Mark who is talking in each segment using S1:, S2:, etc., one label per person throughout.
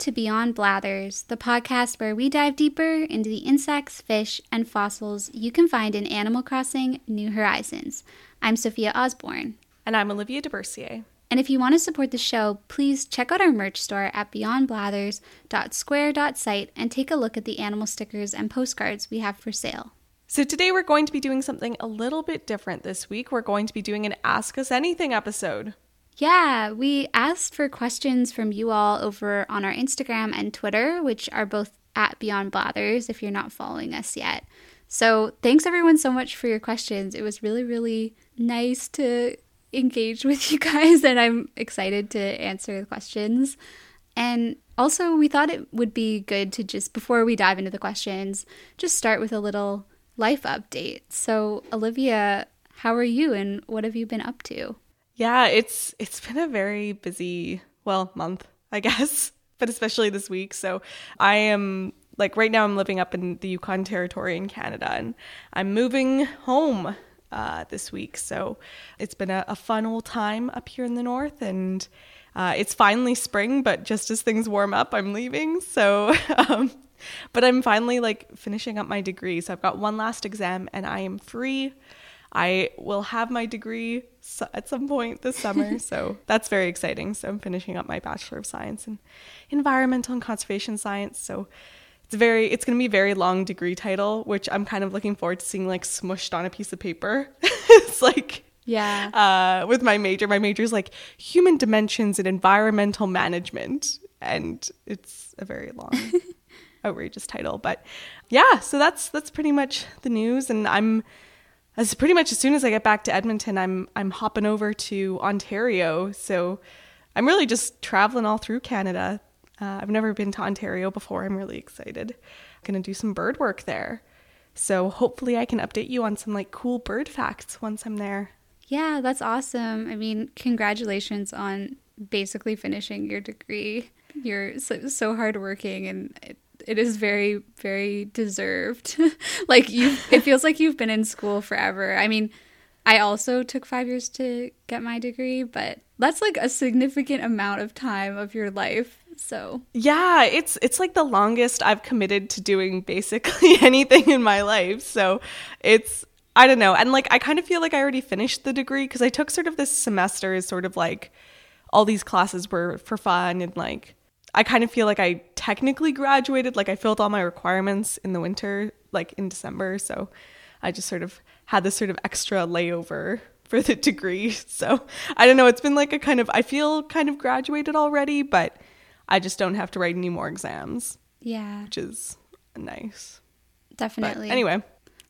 S1: To Beyond Blathers, the podcast where we dive deeper into the insects, fish, and fossils you can find in Animal Crossing New Horizons. I'm Sophia Osborne.
S2: And I'm Olivia DeBercier.
S1: And if you want to support the show, please check out our merch store at beyondblathers.square.site and take a look at the animal stickers and postcards we have for sale.
S2: So, today we're going to be doing something a little bit different this week. We're going to be doing an Ask Us Anything episode.
S1: Yeah, we asked for questions from you all over on our Instagram and Twitter, which are both at Beyond Blathers if you're not following us yet. So, thanks everyone so much for your questions. It was really, really nice to engage with you guys, and I'm excited to answer the questions. And also, we thought it would be good to just, before we dive into the questions, just start with a little life update. So, Olivia, how are you and what have you been up to?
S2: Yeah, it's it's been a very busy, well, month, I guess, but especially this week. So I am like right now I'm living up in the Yukon territory in Canada and I'm moving home uh, this week. So it's been a, a, fun old time up here in the north and uh, it's finally spring, but just as things warm up, I'm leaving. So, um, but I'm finally like finishing up my degree. So I've got one last exam and I am free. I will have my degree at some point this summer. so that's very exciting. So I'm finishing up my Bachelor of Science in Environmental and Conservation Science. So it's very it's going to be a very long degree title, which I'm kind of looking forward to seeing like smushed on a piece of paper. it's like
S1: yeah.
S2: Uh, with my major, my major is like human dimensions and environmental management, and it's a very long. outrageous title but yeah so that's that's pretty much the news and i'm as pretty much as soon as I get back to Edmonton, I'm I'm hopping over to Ontario. So I'm really just traveling all through Canada. Uh, I've never been to Ontario before. I'm really excited. I'm gonna do some bird work there. So hopefully I can update you on some like cool bird facts once I'm there.
S1: Yeah, that's awesome. I mean, congratulations on basically finishing your degree. You're so, so hardworking and it, is very very deserved. Like you it feels like you've been in school forever. I mean i also took 5 years to get my degree but that's like a significant amount of time of your life so.
S2: Yeah it's it's like the longest i've committed to doing basically anything in my life so it's i don't know and like i kind of feel like i already finished the degree because i took sort of this semester as sort of like all these classes were for fun and like I kind of feel like I technically graduated, like I filled all my requirements in the winter, like in December. So I just sort of had this sort of extra layover for the degree. So I don't know, it's been like a kind of, I feel kind of graduated already, but I just don't have to write any more exams.
S1: Yeah.
S2: Which is nice.
S1: Definitely.
S2: But anyway.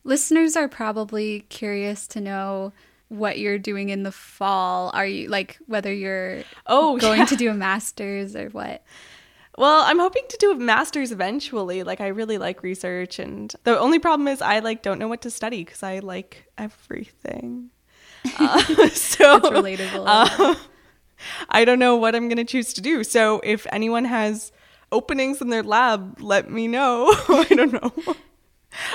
S1: Listeners are probably curious to know what you're doing in the fall. Are you like whether you're
S2: oh
S1: going
S2: yeah.
S1: to do a master's or what?
S2: Well, I'm hoping to do a master's eventually. Like I really like research and the only problem is I like don't know what to study cuz I like everything. Uh, so
S1: That's relatable.
S2: Uh, I don't know what I'm going to choose to do. So if anyone has openings in their lab, let me know. I don't know.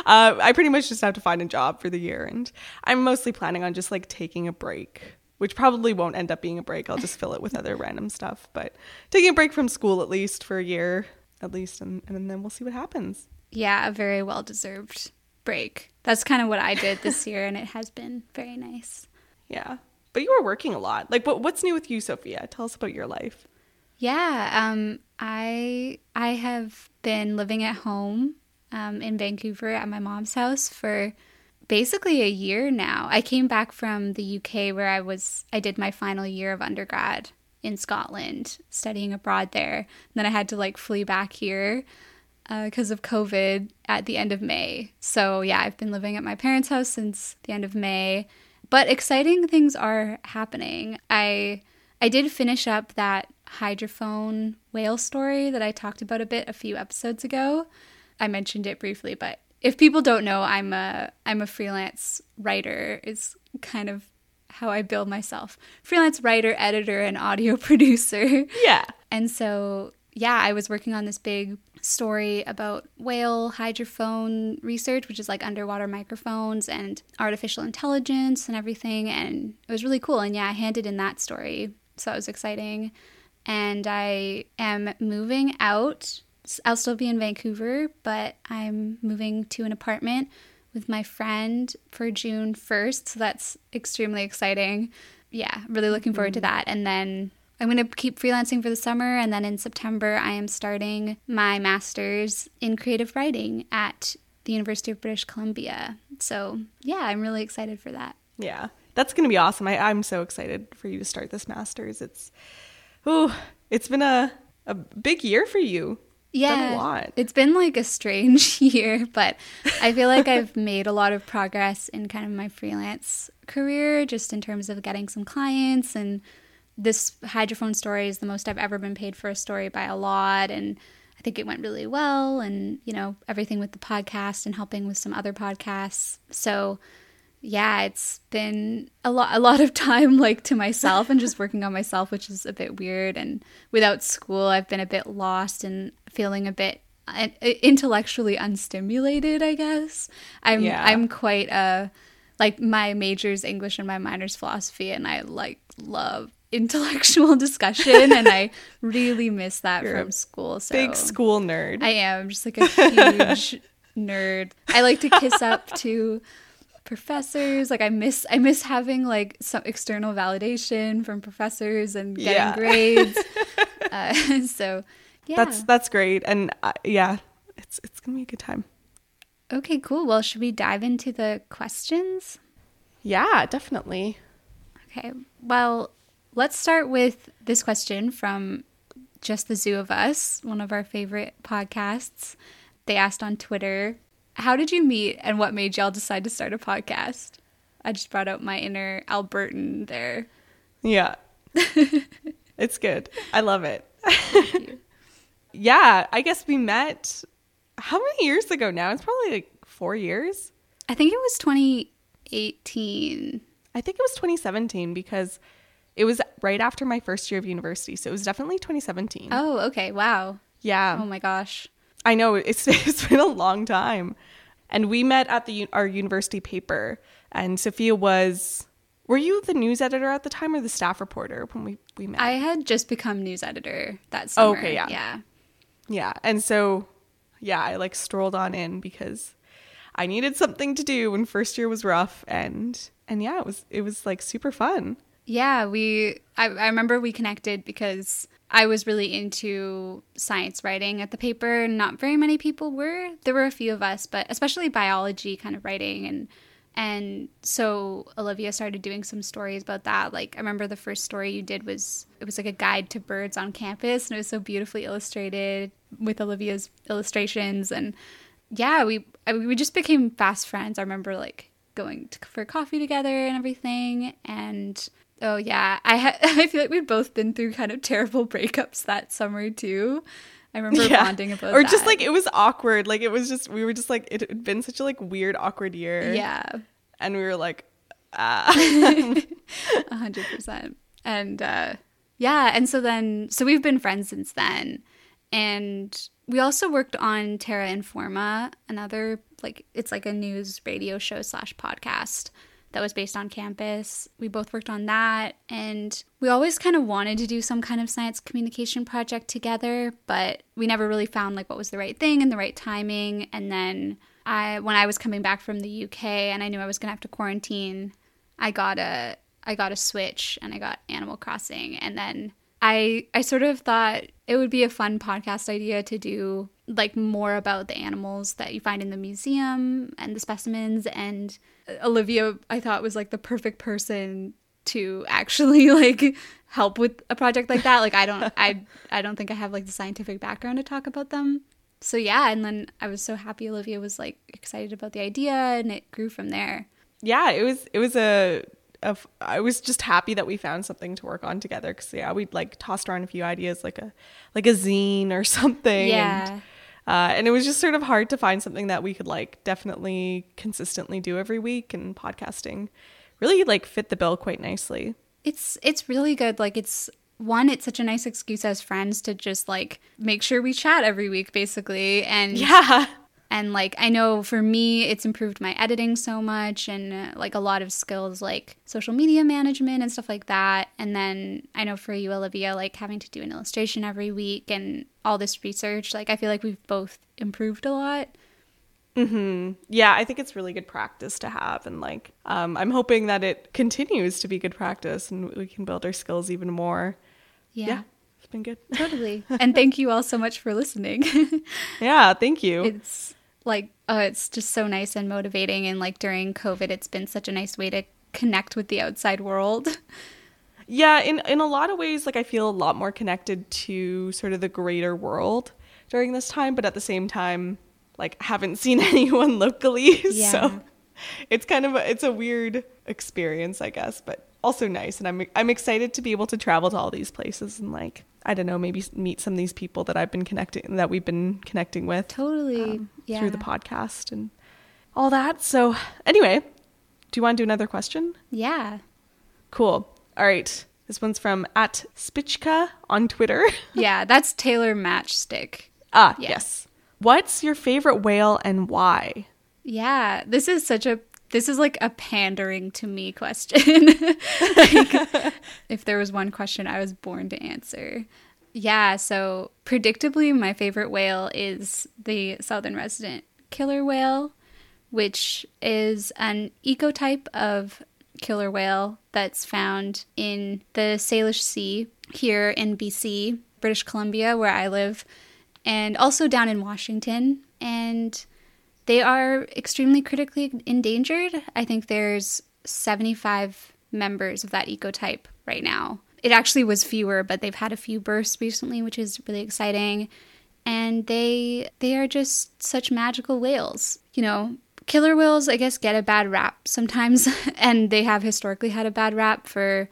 S2: Uh, I pretty much just have to find a job for the year, and I'm mostly planning on just like taking a break, which probably won't end up being a break. I'll just fill it with other random stuff, but taking a break from school at least for a year, at least, and, and then we'll see what happens.
S1: Yeah, a very well deserved break. That's kind of what I did this year, and it has been very nice.
S2: Yeah, but you were working a lot. Like, what what's new with you, Sophia? Tell us about your life.
S1: Yeah, um, I I have been living at home um, in Vancouver at my mom's house for basically a year now. I came back from the UK where I was I did my final year of undergrad in Scotland, studying abroad there. And then I had to like flee back here because uh, of COVID at the end of May. So yeah, I've been living at my parents' house since the end of May. But exciting things are happening. I I did finish up that hydrophone whale story that I talked about a bit a few episodes ago. I mentioned it briefly, but if people don't know, I'm a I'm a freelance writer. Is kind of how I build myself. Freelance writer, editor, and audio producer.
S2: Yeah.
S1: And so, yeah, I was working on this big story about whale hydrophone research, which is like underwater microphones and artificial intelligence and everything. And it was really cool. And yeah, I handed in that story. So that was exciting. and I am moving out. I'll still be in Vancouver, but I'm moving to an apartment with my friend for June 1st. So that's extremely exciting. Yeah, really looking forward to mm-hmm. that. And then I'm going to keep freelancing for the summer. And then in September, I am starting my master's in creative writing at the University of British Columbia. So yeah, I'm really excited for that.
S2: Yeah, that's going to be awesome. I, I'm so excited for you to start this master's. It's, oh, it's been a, a big year for you
S1: yeah, a lot. It's been like a strange year, but I feel like I've made a lot of progress in kind of my freelance career, just in terms of getting some clients. And this hydrophone story is the most I've ever been paid for a story by a lot. And I think it went really well. And, you know, everything with the podcast and helping with some other podcasts. So, yeah, it's been a lot a lot of time like to myself and just working on myself, which is a bit weird. And without school, I've been a bit lost and feeling a bit uh, intellectually unstimulated. I guess I'm yeah. I'm quite a like my major's English and my minor's philosophy, and I like love intellectual discussion and I really miss that You're from school. So
S2: big school nerd.
S1: I am I'm just like a huge nerd. I like to kiss up to professors like i miss i miss having like some external validation from professors and getting yeah. grades uh, so yeah
S2: that's that's great and uh, yeah it's it's gonna be a good time
S1: okay cool well should we dive into the questions
S2: yeah definitely
S1: okay well let's start with this question from just the zoo of us one of our favorite podcasts they asked on twitter how did you meet and what made y'all decide to start a podcast? I just brought out my inner Albertan there.
S2: Yeah. it's good. I love it. Yeah, I guess we met how many years ago now? It's probably like 4 years.
S1: I think it was 2018.
S2: I think it was 2017 because it was right after my first year of university. So it was definitely 2017.
S1: Oh, okay. Wow.
S2: Yeah.
S1: Oh my gosh.
S2: I know it's it's been a long time, and we met at the our university paper. And Sophia was. Were you the news editor at the time or the staff reporter when we we met?
S1: I had just become news editor that summer. Oh, okay, yeah, yeah,
S2: yeah. And so, yeah, I like strolled on in because I needed something to do when first year was rough, and and yeah, it was it was like super fun.
S1: Yeah, we. I, I remember we connected because I was really into science writing at the paper. Not very many people were. There were a few of us, but especially biology kind of writing and and so Olivia started doing some stories about that. Like I remember the first story you did was it was like a guide to birds on campus and it was so beautifully illustrated with Olivia's illustrations and yeah, we we just became fast friends. I remember like going to, for coffee together and everything and Oh yeah, I ha- I feel like we've both been through kind of terrible breakups that summer too. I remember yeah. bonding about
S2: or
S1: that.
S2: just like it was awkward. Like it was just we were just like it had been such a like weird awkward year.
S1: Yeah,
S2: and we were like, ah,
S1: a hundred percent. And uh, yeah, and so then so we've been friends since then, and we also worked on Terra Informa, another like it's like a news radio show slash podcast that was based on campus. We both worked on that, and we always kind of wanted to do some kind of science communication project together, but we never really found like what was the right thing and the right timing. And then I, when I was coming back from the UK and I knew I was gonna have to quarantine, I got a I got a Switch and I got Animal Crossing, and then I I sort of thought it would be a fun podcast idea to do like more about the animals that you find in the museum and the specimens and Olivia I thought was like the perfect person to actually like help with a project like that. Like I don't I I don't think I have like the scientific background to talk about them. So yeah and then I was so happy Olivia was like excited about the idea and it grew from there.
S2: Yeah it was it was a of I was just happy that we found something to work on together because yeah we'd like tossed around a few ideas like a like a zine or something
S1: yeah.
S2: and, uh, and it was just sort of hard to find something that we could like definitely consistently do every week and podcasting really like fit the bill quite nicely.
S1: It's it's really good. Like it's one it's such a nice excuse as friends to just like make sure we chat every week basically and
S2: yeah
S1: And like I know for me it's improved my editing so much and uh, like a lot of skills like social media management and stuff like that. And then I know for you Olivia like having to do an illustration every week and all this research, like I feel like we've both improved a lot.
S2: hmm Yeah, I think it's really good practice to have, and like, um, I'm hoping that it continues to be good practice, and we can build our skills even more.
S1: Yeah.
S2: Yeah, it's been good.
S1: Totally. and thank you all so much for listening.
S2: yeah, thank you.
S1: it's like oh it's just so nice and motivating and like during covid it's been such a nice way to connect with the outside world
S2: yeah, in in a lot of ways, like I feel a lot more connected to sort of the greater world during this time, but at the same time, like haven't seen anyone locally,
S1: Yeah.
S2: so it's kind of a, it's a weird experience, I guess, but also nice. And I'm I'm excited to be able to travel to all these places and like I don't know, maybe meet some of these people that I've been connecting that we've been connecting with
S1: totally
S2: um,
S1: yeah
S2: through the podcast and all that. So anyway, do you want to do another question?
S1: yeah
S2: Cool. All right. This one's from at Spichka on Twitter.
S1: yeah that's taylor matchstick
S2: ah,
S1: Yeah.
S2: yes. What's your favorite whale and why?
S1: yeah this is such a this is like a pandering to me question Like, if there was one question i was born to answer yeah so predictably my favorite whale is the southern resident killer whale which is an ecotype of killer whale that's found in the Salish Sea here in BC, British Columbia, where I live, and also down in Washington. And they are extremely critically endangered. I think there's 75 members of that ecotype right now. It actually was fewer, but they've had a few bursts recently, which is really exciting. And they they are just such magical whales. You know, killer whales I guess get a bad rap sometimes and they have historically had a bad rap for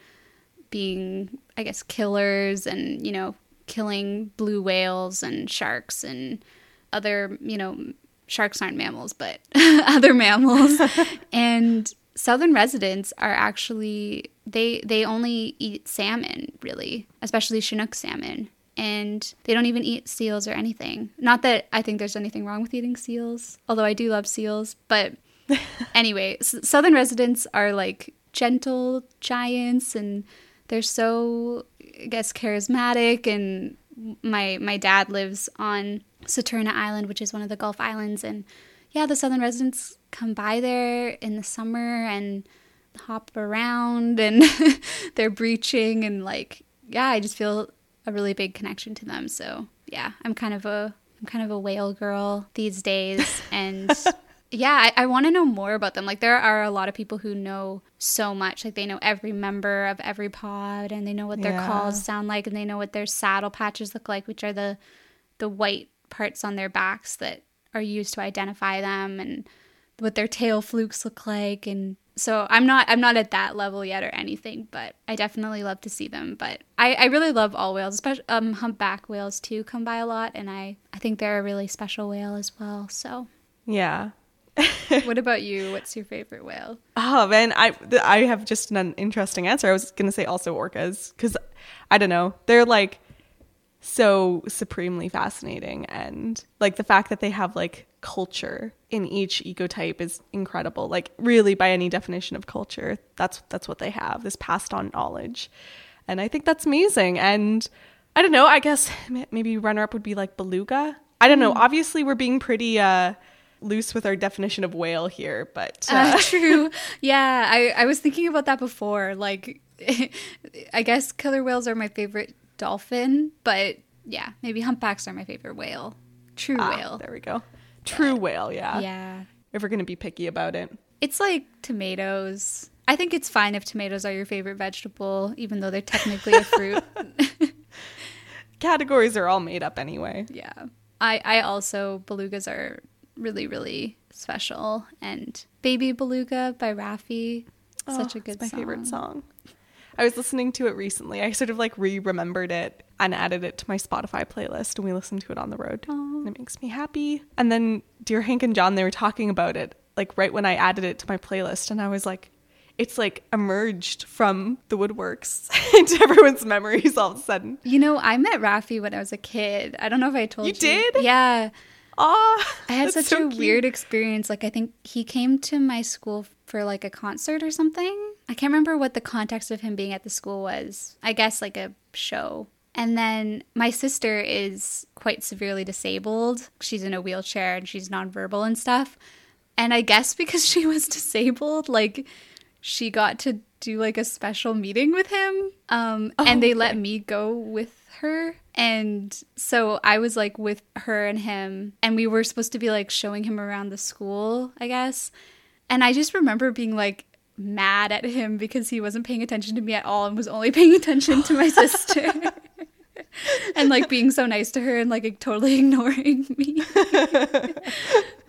S1: being I guess killers and, you know, killing blue whales and sharks and other, you know, sharks aren't mammals, but other mammals. and southern residents are actually they they only eat salmon, really, especially Chinook salmon. And they don't even eat seals or anything. Not that I think there's anything wrong with eating seals, although I do love seals. But anyway, s- southern residents are like gentle giants and they're so I guess charismatic and my my dad lives on Saturna Island, which is one of the Gulf Islands and yeah, the southern residents come by there in the summer and hop around and they're breaching and like yeah, I just feel a really big connection to them. So, yeah, I'm kind of a I'm kind of a whale girl these days and yeah, I, I want to know more about them. Like, there are a lot of people who know so much. Like, they know every member of every pod, and they know what their
S2: Yeah.
S1: calls sound like, and they know what their saddle patches look like, which are the the white parts on their backs that are used to identify them, and what their tail flukes look like. And so, I'm not I'm not at that level yet or anything, but I definitely love to see them. But I, I really love all whales, especially um, humpback whales too come by a lot, and I I think they're a really special whale as well. So.
S2: Yeah.
S1: what about you? What's your favorite whale?
S2: Oh man, I th- I have just an interesting answer. I was gonna say also orcas because I don't know, they're like so supremely fascinating, and like the fact that they have like culture in each ecotype is incredible. Like really, by any definition of culture, that's that's what they have. This passed on knowledge, and I think that's amazing. And I don't know. I guess maybe runner up would be like beluga. I don't know. Obviously, we're being pretty uh loose with our definition of whale here, but
S1: Uh, true. Yeah, I, I was thinking about that before. Like, I guess killer whales are my favorite dolphin, but yeah, maybe humpbacks are my favorite whale. True
S2: Ah,
S1: whale.
S2: There we go. True whale, yeah.
S1: Yeah.
S2: If we're gonna be picky about it.
S1: It's like tomatoes. I think it's fine if tomatoes are your favorite vegetable, even though they're technically a fruit.
S2: Categories are all made up anyway.
S1: yeah. I, I also, belugas are really, really special. And Baby Beluga by Raffi, oh, such
S2: Oh,
S1: a good
S2: it's my
S1: song.
S2: favorite song. I was listening to it recently. I sort of like re-remembered it and added it to my Spotify playlist, and we listened to it on the road. And it makes me happy. And then dear Hank and John, they were talking about it like right when I added it to my playlist, and I was like, it's like emerged from the woodworks into everyone's memories all of a sudden.
S1: You know, I met Raffi when I was a kid. I don't know if I told
S2: You
S1: you.
S2: did?
S1: Yeah.
S2: Ah,
S1: I had such
S2: so
S1: a
S2: cute.
S1: weird experience. Like I think he came to my school for like a concert or something. I can't remember what the context of him being at the school was. I guess like a show. And then my sister is quite severely disabled. She's in a wheelchair and she's nonverbal and stuff. And I guess because she was disabled, like she got to do like a special meeting with him. Um, and they let me go with her. And so I was like with her and him, and we were supposed to be like showing him around the school, I guess. And I just remember being like mad at him because he wasn't paying attention to me at all and was only paying attention to my sister. and like being so nice to her and like totally ignoring me.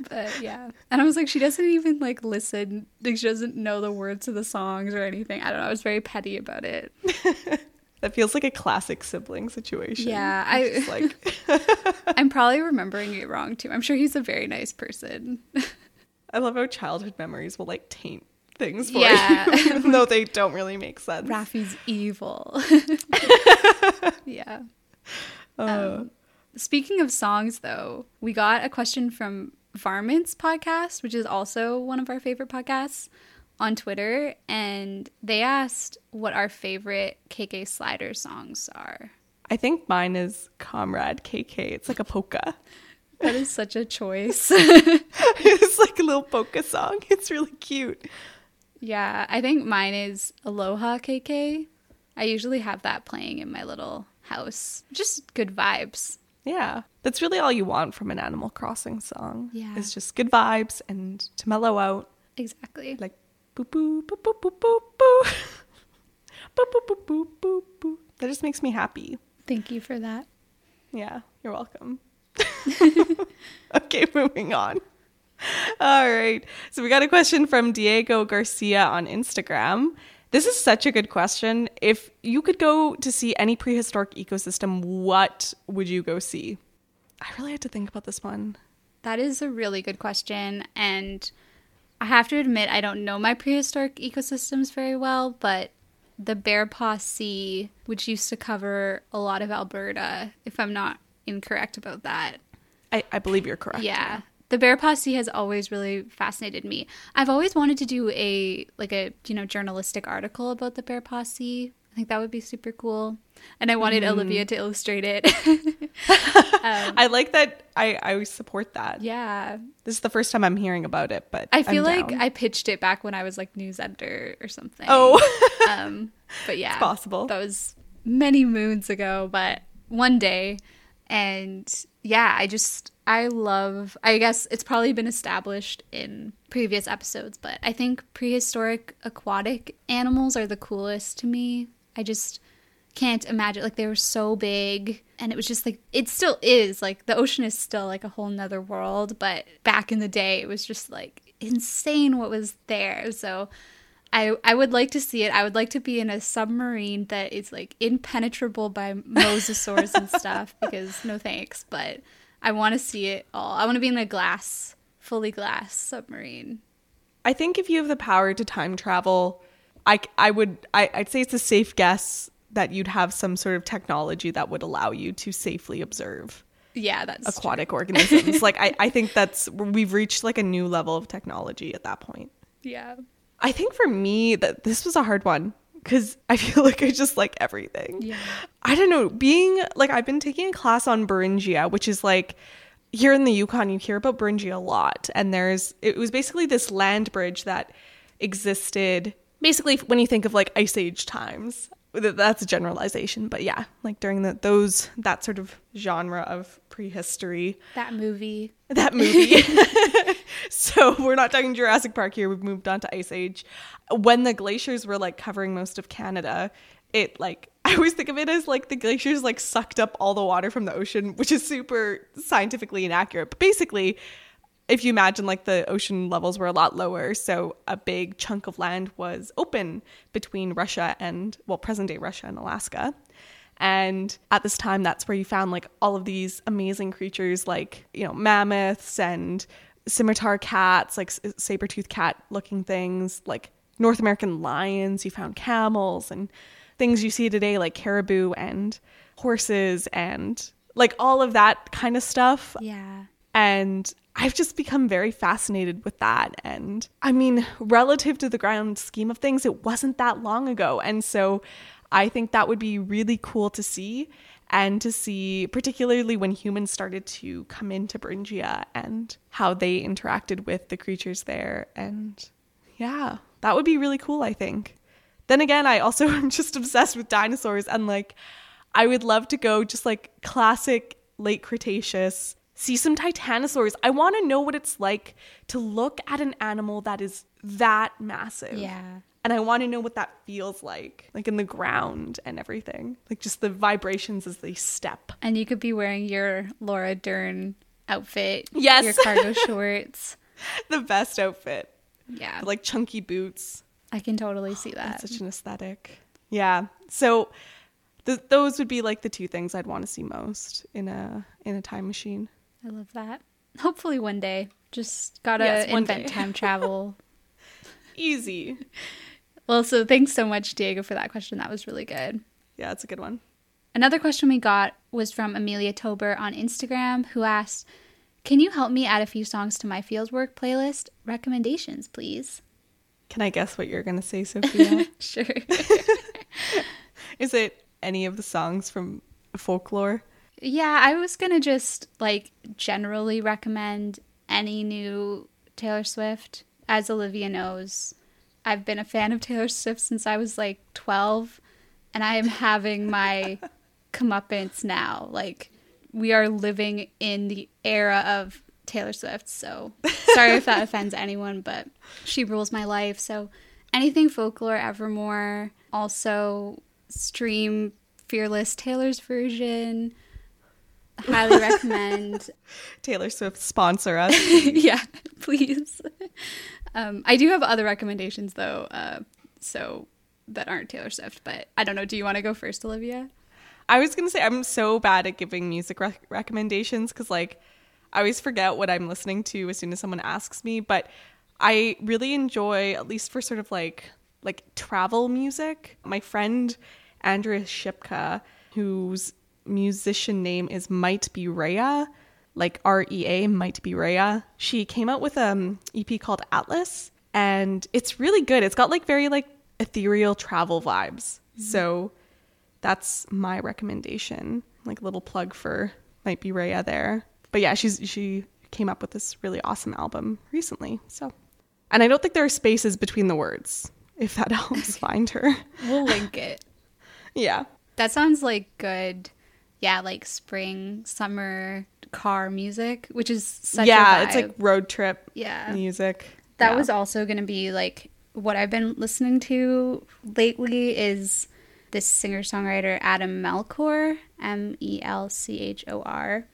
S1: but yeah. And I was like, she doesn't even like listen. Like she doesn't know the words to the songs or anything. I don't know. I was very petty about it.
S2: That feels like a classic sibling situation.
S1: Yeah, I
S2: like
S1: I'm probably remembering it wrong too. I'm sure he's a very nice person.
S2: I love how childhood memories will like taint things for
S1: Yeah.
S2: you, even though they don't really make sense.
S1: Raffi's evil. yeah.
S2: Uh,
S1: Um, speaking of songs, though, we got a question from Varmints podcast, which is also one of our favorite podcasts, on Twitter, and they asked what our favorite KK Slider songs are.
S2: I think mine is Comrade KK. It's like a polka.
S1: That is such a choice.
S2: it's like a little polka song. It's really cute.
S1: yeah, I think mine is Aloha KK. I usually have that playing in my little house. Just good vibes.
S2: Yeah. That's really all you want from an Animal Crossing song.
S1: Yeah.
S2: It's just good vibes and to mellow out.
S1: Exactly.
S2: Like boop boop boop boop boop boop boop. boop boop boop boop boop boop. That just makes me happy.
S1: Thank you for that.
S2: Yeah, you're welcome. okay, moving on. All right. So we got a question from Diego Garcia on Instagram. This is such a good question. If you could go to see any prehistoric ecosystem, what would you go see? I really had to think about this one.
S1: That is a really good question. And I have to admit, I don't know my prehistoric ecosystems very well, but the Bear Paw Sea, which used to cover a lot of Alberta, if I'm not incorrect about that.
S2: I, I believe you're correct.
S1: Yeah. The Bear Paw Sea has always really fascinated me. I've always wanted to do a like a you know journalistic article about the Bear Paw Sea. I think that would be super cool. And I wanted Olivia to illustrate it.
S2: I like that. I, I support that.
S1: yeah.
S2: This is the first time I'm hearing about it, but
S1: I feel
S2: I'm
S1: like
S2: down.
S1: I pitched it back when I was like news editor or something.
S2: Oh,
S1: um, but yeah,
S2: possible.
S1: That was many moons ago, but one day, and yeah, I just I love. I guess it's probably been established in previous episodes, but I think prehistoric aquatic animals are the coolest to me. I just can't imagine like they were so big and it was just like it still is like the ocean is still like a whole nother world but back in the day it was just like insane what was there so I, I would like to see it. I would like to be in a submarine that is like impenetrable by mosasaurs and stuff because no thanks. But I want to see it all. I want to be in a glass, fully glass submarine.
S2: I think if you have the power to time travel, I, I would I, I'd say it's a safe guess that you'd have some sort of technology that would allow you to safely observe
S1: Yeah, that's
S2: aquatic organisms. like I, I think that's we've reached like a new level of technology at that point.
S1: Yeah.
S2: I think for me that this was a hard one because I feel like I just like everything.
S1: Yeah.
S2: I don't know. Being like I've been taking a class on Beringia, which is like here in the Yukon, you hear about Beringia a lot, and there's it was basically this land bridge that existed. Basically, when you think of like Ice Age times, that's a generalization, but yeah, like during the those that sort of genre of prehistory
S1: That movie.
S2: that movie. so we're not talking Jurassic Park here. We've moved on to Ice Age. When the glaciers were like covering most of Canada, it like I always think of it as like the glaciers like sucked up all the water from the ocean, which is super scientifically inaccurate. But basically, if you imagine like the ocean levels were a lot lower, so a big chunk of land was open between Russia and well, present day Russia and Alaska. And at this time, that's where you found like all of these amazing creatures, like, you know, mammoths and scimitar cats, like saber tooth cat looking things, like North American lions. You found camels and things you see today, like caribou and horses and like all of that kind of stuff.
S1: Yeah.
S2: And I've just become very fascinated with that. And I mean, relative to the grand scheme of things, it wasn't that long ago. And so I think that would be really cool to see and to see, particularly when humans started to come into Beringia and how they interacted with the creatures there. And yeah, that would be really cool, I think. Then again, I also am just obsessed with dinosaurs and like, I would love to go just like classic late Cretaceous see some titanosaurs. I want to know what it's like to look at an animal that is that massive.
S1: Yeah.
S2: And I want to know what that feels like, like in the ground and everything, like just the vibrations as they step.
S1: And you could be wearing your Laura Dern outfit.
S2: Yes.
S1: Your cargo shorts.
S2: the best outfit.
S1: Yeah.
S2: Like chunky boots.
S1: I can totally see that.
S2: That's such an aesthetic. Yeah. So th- those would be like the two things I'd want to see most in a in a time machine.
S1: I love that. Hopefully one day. Just gotta
S2: Yes,
S1: invent time travel.
S2: Easy.
S1: well, so thanks so much, Diego, for that question. That was really good.
S2: Yeah, it's a good one.
S1: Another question we got was from Amelia Tober on Instagram, who asked, Can you help me add a few songs to my fieldwork playlist? Recommendations, please.
S2: Can I guess what you're going to say, Sophia?
S1: Sure.
S2: Is it any of the songs from folklore?
S1: Yeah, I was gonna just like generally recommend any new Taylor Swift. As Olivia knows, I've been a fan of Taylor Swift since I was like 12, and I am having my comeuppance now. Like, we are living in the era of Taylor Swift, so sorry if that offends anyone, but she rules my life. So, anything folklore, Evermore, also stream Fearless Taylor's version. Highly recommend.
S2: Taylor Swift sponsor us.
S1: yeah, please. Um, I do have other recommendations though, uh, so that aren't Taylor Swift. But I don't know. Do you want to go first, Olivia?
S2: I was going to say I'm so bad at giving music rec- recommendations cuz like I always forget what I'm listening to as soon as someone asks me, but I really enjoy at least for sort of like like travel music. My friend Andrea Shipka, whose musician name is Might Be Rea, like R E A, Might Be Rea. She came out with um EP called Atlas, and it's really good. It's got like very like ethereal travel vibes. So that's my recommendation. Like a little plug for Might Be Rea there. But yeah, she's she came up with this really awesome album recently. So, and I don't think there are spaces between the words. If that helps find her.
S1: We'll link it.
S2: Yeah.
S1: That sounds like good. Yeah, like spring, summer car music, which is such
S2: yeah,
S1: a
S2: it's like road trip
S1: Yeah.
S2: music.
S1: That
S2: Yeah.
S1: was also going to be like what I've been listening to lately is this singer songwriter Adam Melchor, M E L C H O R,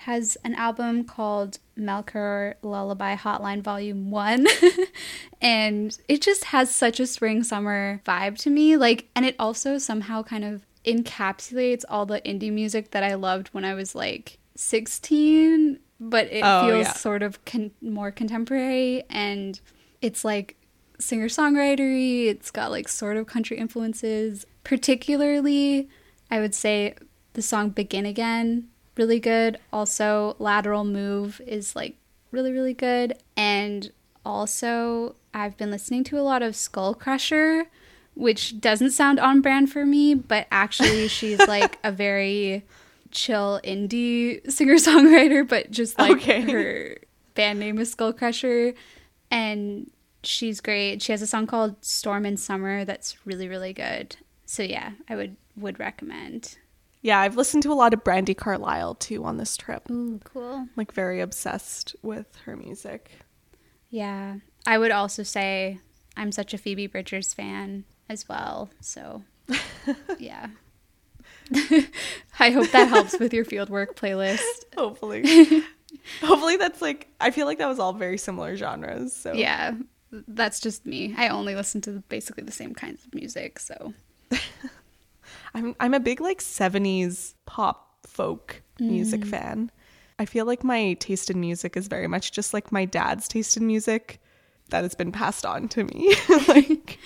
S1: has an album called Melchor Lullaby Hotline Volume 1. and it just has such a spring summer vibe to me. Like, and it also somehow kind of encapsulates all the indie music that I loved when I was like 16, but it
S2: Oh,
S1: feels
S2: yeah.
S1: sort of con- more contemporary and it's like singer songwritery. It's got like sort of country influences. Particularly, I would say the song Begin Again, really good. Also, Lateral Move is like really, really good. And also, I've been listening to a lot of Skull Crusher, which doesn't sound on brand for me, but actually, she's like a very chill indie singer songwriter, but just like
S2: Okay.
S1: her band name is Skull Crusher. And she's great. She has a song called Storm in Summer that's really, really good. So yeah, I would would recommend.
S2: Yeah, I've listened to a lot of Brandi Carlile too on this trip.
S1: Ooh, cool.
S2: Like very obsessed with her music.
S1: Yeah. I would also say I'm such a Phoebe Bridgers fan as well. So yeah. I hope that helps with your fieldwork playlist.
S2: Hopefully. Hopefully that's like I feel like that was all very similar genres. So
S1: Yeah. That's just me. I only listen to basically the same kinds of music, so
S2: I'm I'm a big like 70s pop folk music mm. fan. I feel like my taste in music is very much just like my dad's taste in music that has been passed on to me. like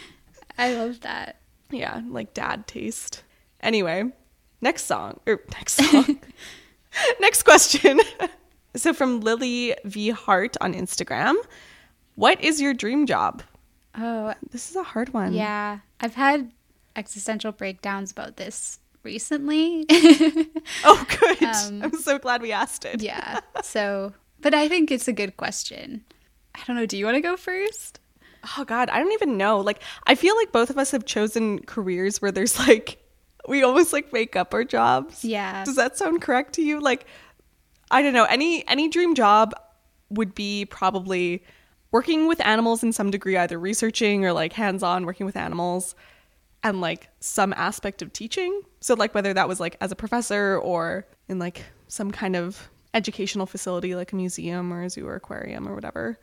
S1: I love that.
S2: yeah, like dad taste. Anyway, next song or next song. next question. So from Lily V Hart on Instagram, what is your dream job?
S1: Oh,
S2: This is a hard one.
S1: yeah. I've had existential breakdowns about this recently.
S2: Oh, good.
S1: Um,
S2: I'm so glad we asked it.
S1: yeah. So, but I think it's a good question. I don't know. Do you want to go first?
S2: Oh God, I don't even know. Like, I feel like both of us have chosen careers where there's like, we almost like make up our jobs.
S1: Yeah.
S2: Does that sound correct to you? Like, I don't know. Any any dream job would be probably working with animals in some degree, either researching or like hands on working with animals, and like some aspect of teaching. So like whether that was like as a professor or in like some kind of educational facility like a museum or a zoo or aquarium or whatever.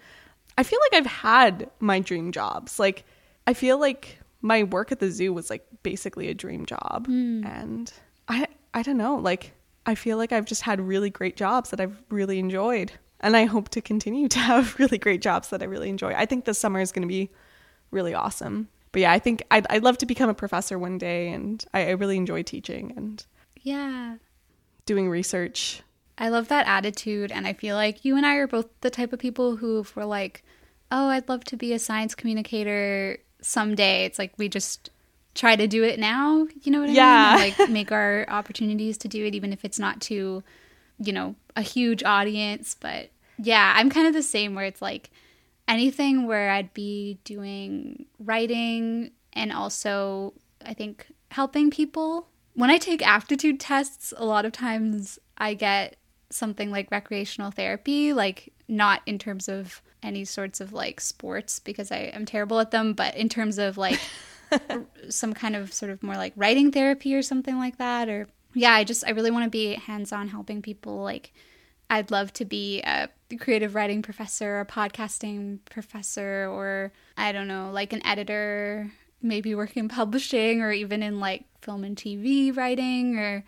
S2: I feel like I've had my dream jobs. Like I feel like my work at the zoo was like basically a dream job. Hmm. And I I don't know, like I feel like I've just had really great jobs that I've really enjoyed. And I hope to continue to have really great jobs that I really enjoy. I think this summer is going to be really awesome. But yeah, I think I'd, I'd love to become a professor one day. And I, I really enjoy teaching and
S1: Yeah.
S2: doing research.
S1: I love that attitude. And I feel like you and I are both the type of people who, if we're like, oh, I'd love to be a science communicator someday, it's like we just try to do it now. You know what I
S2: Yeah.
S1: mean? And like make our opportunities to do it, even if it's not to, you know, a huge audience. But yeah, I'm kind of the same where it's like anything where I'd be doing writing and also, I think, helping people. When I take aptitude tests, a lot of times I get something like recreational therapy, like not in terms of any sorts of like sports because I am terrible at them, but in terms of like some kind of sort of more like writing therapy or something like that. Or yeah, I just, I really want to be hands on helping people. Like, I'd love to be a creative writing professor, a podcasting professor, or I don't know, like an editor, maybe work in publishing or even in like film and TV writing. Or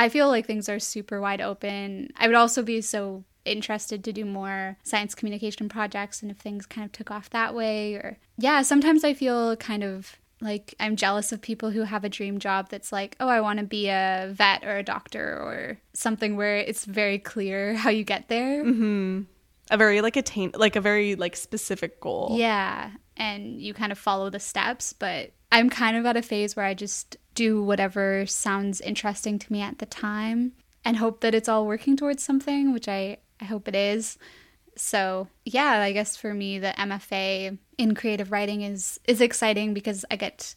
S1: I feel like things are super wide open. I would also be so interested to do more science communication projects and if things kind of took off that way or yeah sometimes i feel kind of like i'm jealous of people who have a dream job that's like oh i want to be a vet or a doctor or something where it's very clear how you get there mm-hmm.
S2: A very like attain like a very like specific goal.
S1: yeah and you kind of follow the steps but i'm kind of at a phase where i just do whatever sounds interesting to me at the time and hope that it's all working towards something which i i hope it is. So yeah i guess for me the mfa in creative writing is is exciting because i get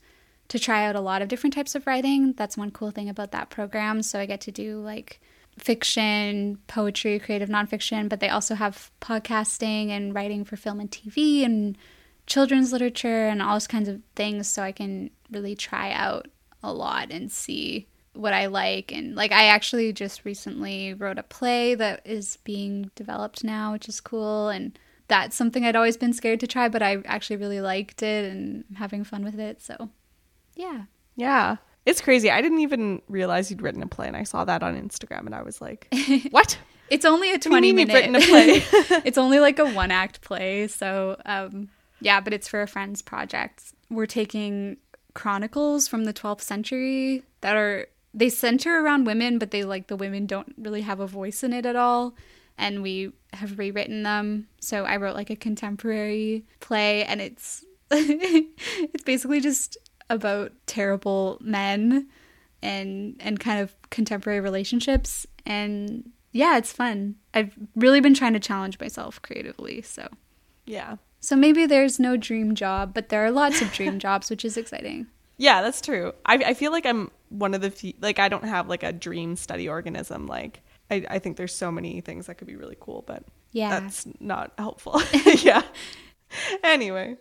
S1: to try out a lot of different types of writing. That's one cool thing about that program. So i get to do like fiction poetry creative nonfiction but they also have podcasting and writing for film and tv and children's literature and all those kinds of things so i can really try out a lot and see what I like. And like, I actually just recently wrote a play that is being developed now, which is cool. And that's something I'd always been scared to try, but I actually really liked it and I'm having fun with it. So, yeah.
S2: Yeah. It's crazy. I didn't even realize you'd written a play and I saw that on Instagram and I was like, what?
S1: It's only a 20
S2: mean you've
S1: minute
S2: written a play?
S1: it's only like a one act play. So, um, yeah, but it's for a friend's project. We're taking chronicles from the 12th century that are they center around women, but they like the women don't really have a voice in it at all. And we have rewritten them. So I wrote like a contemporary play, and it's it's basically just about terrible men and and kind of contemporary relationships. And yeah, it's fun. I've really been trying to challenge myself creatively. So
S2: yeah.
S1: So maybe there's no dream job, but there are lots of dream jobs, which is exciting.
S2: Yeah, that's true. I, I feel like I'm one of the few, like, I don't have like a dream study organism. Like, I, I think there's so many things that could be really cool, but
S1: Yeah.
S2: that's not helpful. yeah. Anyway.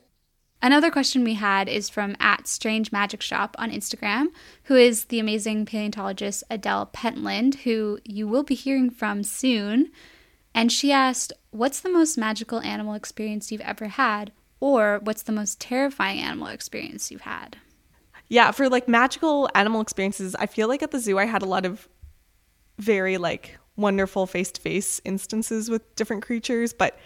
S1: Another question we had is from at Strange Magic Shop on Instagram, who is the amazing paleontologist Adele Pentland, who you will be hearing from soon. And she asked, What's the most magical animal experience you've ever had? Or what's the most terrifying animal experience you've had?
S2: Yeah, for like magical animal experiences, I feel like at the zoo I had a lot of very like wonderful face to face instances with different creatures, but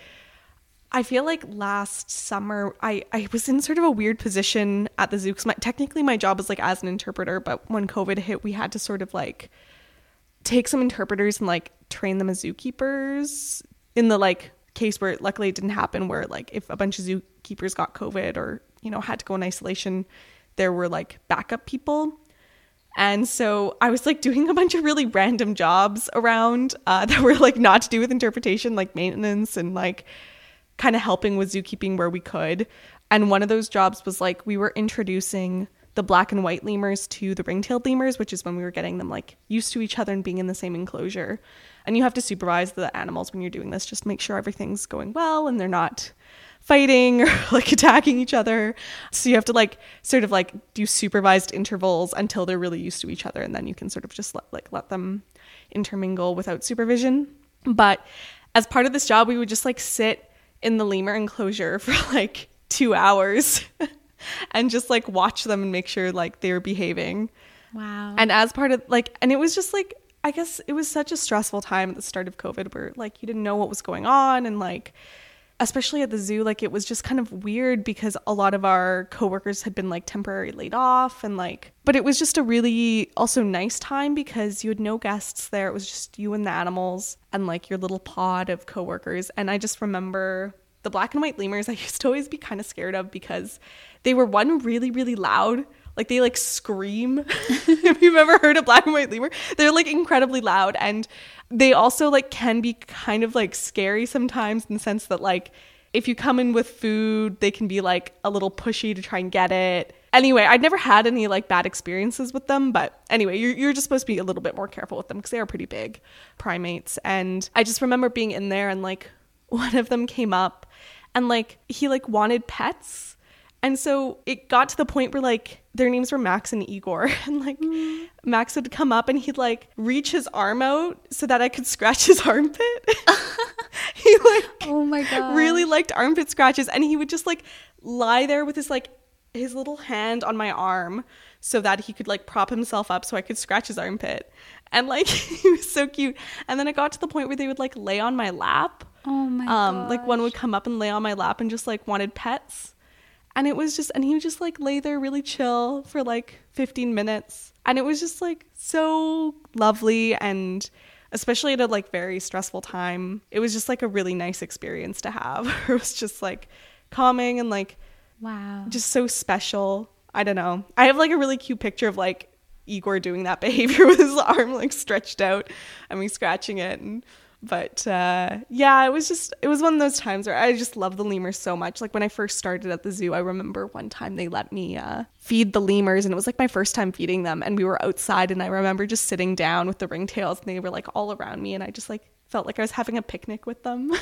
S2: I feel like last summer I, I was in sort of a weird position at the zoo because technically my job is like as an interpreter, but when COVID hit, we had to sort of like take some interpreters and like train them as zookeepers in the like case where luckily it didn't happen where like if a bunch of zookeepers got covid or you know had to go in isolation there were like backup people and so I was like doing a bunch of really random jobs around uh, that were like not to do with interpretation, like maintenance and like kind of helping with zookeeping where we could. And one of those jobs was like we were introducing the black and white lemurs to the ring-tailed lemurs, which is when we were getting them like used to each other and being in the same enclosure. And you have to supervise the animals when you're doing this, just make sure everything's going well and they're not fighting or like attacking each other. So you have to like sort of like do supervised intervals until they're really used to each other and then you can sort of just let like let them intermingle without supervision. But as part of this job we would just like sit in the lemur enclosure for like 2 hours and just like watch them and make sure like they were behaving.
S1: Wow.
S2: And as part of like and it was just like I guess it was such a stressful time at the start of COVID where like you didn't know what was going on and like especially at the zoo like it was just kind of weird because a lot of our coworkers had been like temporarily laid off and like but it was just a really also nice time because you had no guests there it was just you and the animals and like your little pod of coworkers and i just remember the black and white lemurs i used to always be kind of scared of because they were one really really loud like they like scream if you've ever heard a black and white lemur they're like incredibly loud and they also like can be kind of like scary sometimes in the sense that like if you come in with food, they can be like a little pushy to try and get it. Anyway, I'd never had any like bad experiences with them, but anyway, you're, you're just supposed to be a little bit more careful with them because they are pretty big primates. And I just remember being in there and like one of them came up and like he like wanted pets and so it got to the point where like their names were Max and Igor. And like mm. Max would come up and he'd like reach his arm out so that I could scratch his armpit. he like
S1: Oh my god.
S2: Really liked armpit scratches and he would just like lie there with his like his little hand on my arm so that he could like prop himself up so I could scratch his armpit. And like he was so cute. And then it got to the point where they would like lay on my lap.
S1: Oh my
S2: um
S1: gosh.
S2: like one would come up and lay on my lap and just like wanted pets. And it was just and he would just like lay there really chill for like 15 minutes. And it was just like so lovely and especially at a like very stressful time it was just like a really nice experience to have. It was just like calming and like
S1: wow.
S2: just so special. I don't know. I have like a really cute picture of like igor doing that behavior with his arm like stretched out and me scratching it and but uh, yeah, it was just it was one of those times where I just love the lemurs so much. Like when I first started at the zoo, I remember one time they let me uh, feed the lemurs, and it was like my first time feeding them. And we were outside, and I remember just sitting down with the ringtails, and they were like all around me, and I just like felt like I was having a picnic with them.